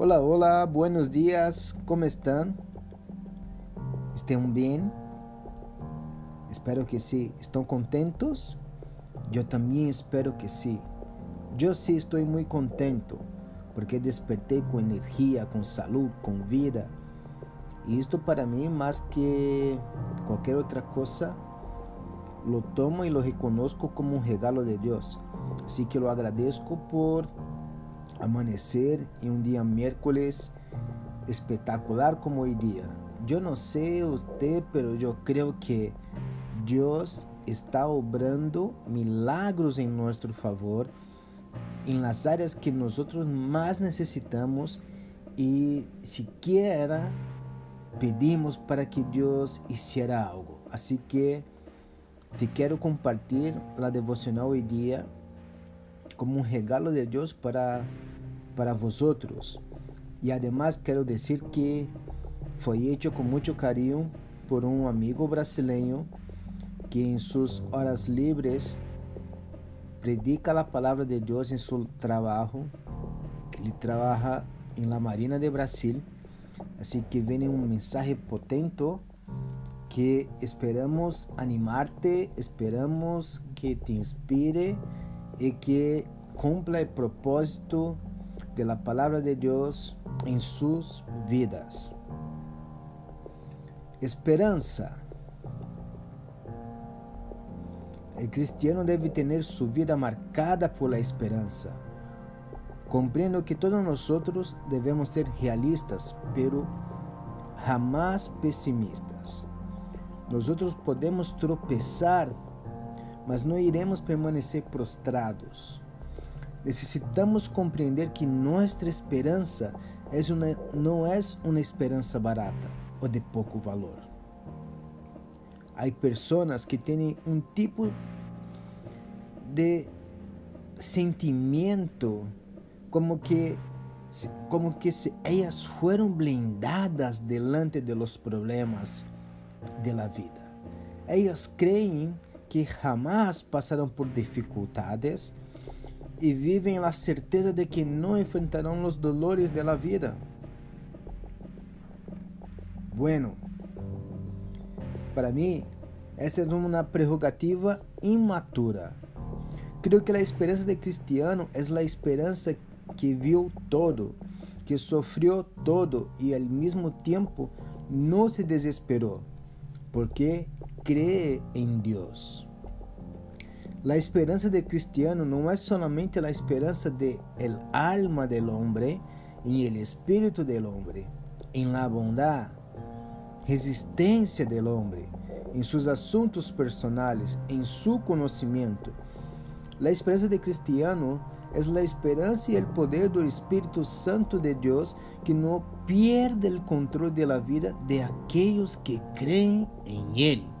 Hola, hola, buenos días, ¿cómo están? ¿Están bien? Espero que sí. ¿Están contentos? Yo también espero que sí. Yo sí estoy muy contento porque desperté con energía, con salud, con vida. Y esto para mí más que cualquier otra cosa, lo tomo y lo reconozco como un regalo de Dios. Así que lo agradezco por amanecer en un día miércoles espectacular como hoy día. Yo no sé usted, pero yo creo que Dios está obrando milagros en nuestro favor en las áreas que nosotros más necesitamos y siquiera pedimos para que Dios hiciera algo. Así que te quiero compartir la devocional hoy día como un regalo de Dios para para vosotros. Y además quiero decir que fue hecho con mucho cariño por un amigo brasileño que en sus horas libres predica la palabra de Dios en su trabajo. Ele trabaja en la Marina de Brasil. Así que viene un mensaje potente que esperamos animarte, esperamos que te inspire y que cumpla el propósito de la de Dios en sus vidas. Esperanza. El cristiano debe tener su vida marcada por la. Comprendo que todos nosotros debemos ser realistas, pero jamás pesimistas. Nosotros podemos tropezar, mas não iremos permanecer prostrados. Necessitamos compreender que nossa esperança é uma, não é uma esperança barata ou de pouco valor. Há pessoas que têm um tipo de sentimento como que como que se elas foram blindadas delante de los problemas de la vida. Elas creem que jamás passaram por dificuldades e vivem a certeza de que não enfrentarão os dolores da vida. Bueno, para mim, essa é uma prerrogativa imatura. Creio que a esperança de cristiano é a esperança que viu todo, que sofreu todo e ao mesmo tempo não se desesperou, porque cree em Deus. La esperanza del cristiano no es solamente la esperanza de el alma del hombre y el espíritu del hombre, en la bondad, resistencia del hombre, en sus asuntos personales, en su conocimiento. La esperanza del cristiano es la esperanza y el poder del Espíritu Santo de Dios que no pierde el control de la vida de aquellos que creen en Él.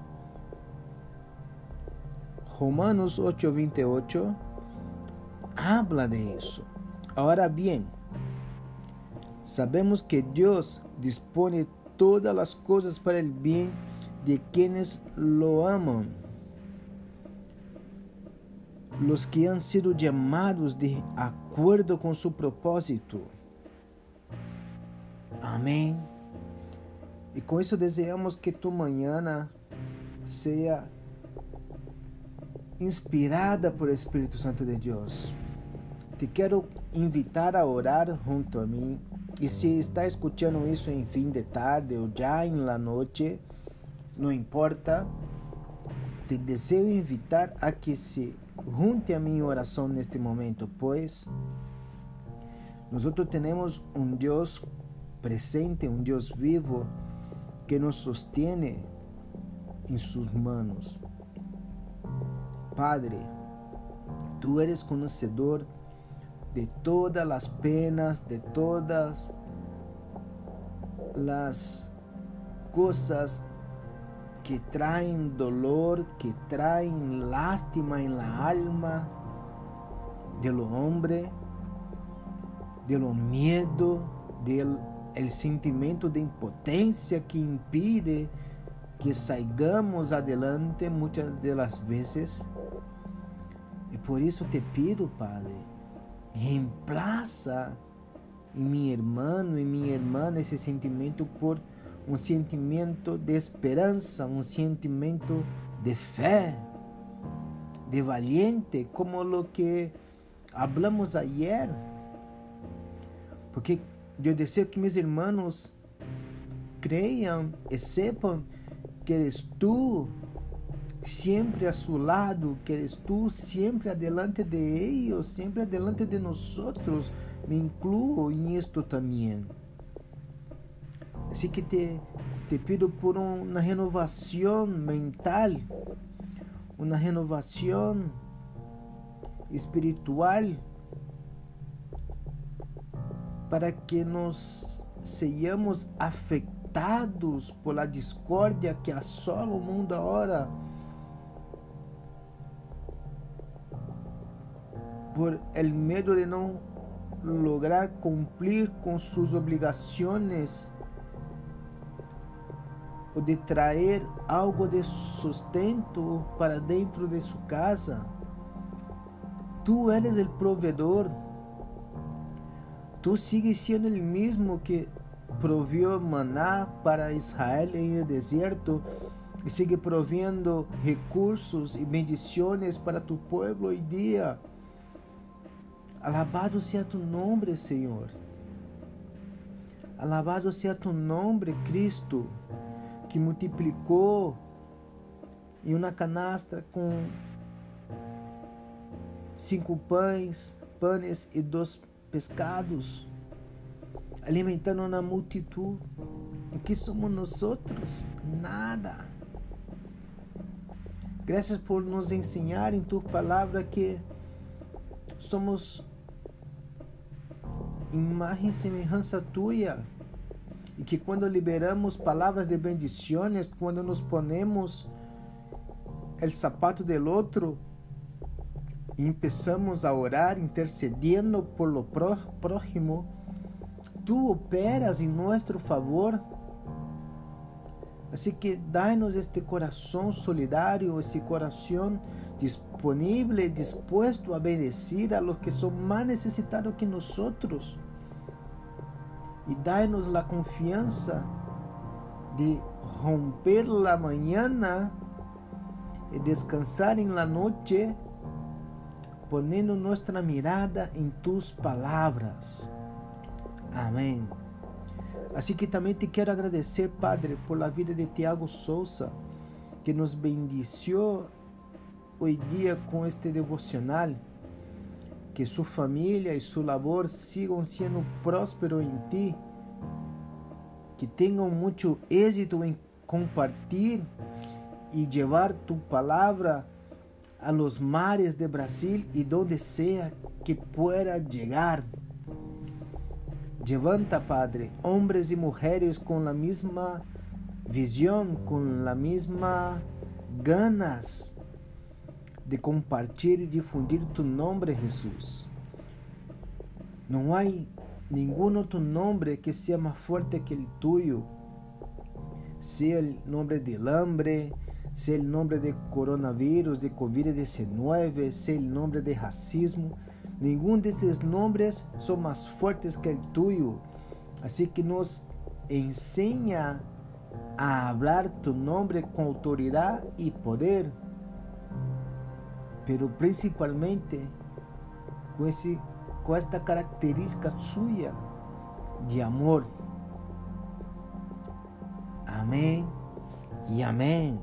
Romanos 8:28 habla de isso. Ahora bien, sabemos que Deus dispone todas as coisas para o bem de quienes lo amam, los que han sido llamados de acordo com su propósito. Amém. E com isso desejamos que tu manhã seja inspirada por Espírito Santo de Deus. Te quero invitar a orar junto a mim. E se está escutando isso em fim de tarde ou já em la noite, não importa. Te desejo invitar a que se junte a minha oração neste momento, pois nós temos um Deus presente, um Deus vivo que nos sostiene em suas manos. Padre, tú eres conocedor de todas las penas, de todas las cosas que traen dolor, que traen lástima en la alma del hombre, de lo miedo, del el sentimiento de impotencia que impide que saigamos adelante muitas das vezes e por isso te pido, Padre, reemplaça em meu irmão, em minha irmã, esse sentimento por um sentimento de esperança, um sentimento de fé, de valiente, como o que hablamos ayer. Porque eu desejo que meus irmãos creiam e sepam que eres tu sempre a su lado, que eres tú sempre adelante de ellos, sempre adelante de nosotros. Me incluo em isto também. Assim que te, te pido por uma renovação mental, uma renovação espiritual, para que nos sejamos afetados por la discórdia que assola o mundo agora por el miedo de no lograr cumplir con sus obligaciones o de traer algo de sustento para dentro de su casa. Tú eres el proveedor. Tú sigues siendo el mismo que provió maná para Israel en el desierto y sigue proviendo recursos y bendiciones para tu pueblo hoy día. Alabado sea tu nombre, Senhor. Alabado sea tu nombre, Cristo, que multiplicou em uma canastra com cinco pães, panes e dois pescados, alimentando uma multidão. O que somos nós outros? Nada. Graças por nos ensinar em tua palavra que somos imagem e semelhança tua. E que quando liberamos palavras de bendições, quando nos ponemos el sapato del outro e empezamos a orar intercediendo por lo próximo, tu operas em nosso favor. Assim que dá-nos este coração solidário, esse coração disponible, dispuesto a bendecir a los que son más necesitados que nosotros. Y danos la confianza de romper la mañana y descansar en la noche, poniendo nuestra mirada en tus palabras. Amén. Así que también te quiero agradecer, Padre, por la vida de Tiago Souza, que nos bendició hoy dia com este devocional. Que sua família e seu labor sigam sendo prósperos em ti. Que tenham muito êxito em compartilhar e levar tu palavra a los mares de Brasil e donde sea que pueda llegar. Levanta, Padre, homens e mulheres com a mesma visão, com a mesma ganas de compartilhar e difundir tu nome, Jesus. Não há nenhum outro nome que seja mais forte que o tuyo. Seja o nome de hambre, seja o nome de coronavírus, de Covid-19, seja o nome de racismo. Nenhum destes nomes são mais fortes que o tuyo. Assim que nos ensina a falar tu nome com autoridade e poder pero principalmente com, esse, com esta característica sua de amor. Amém e amém.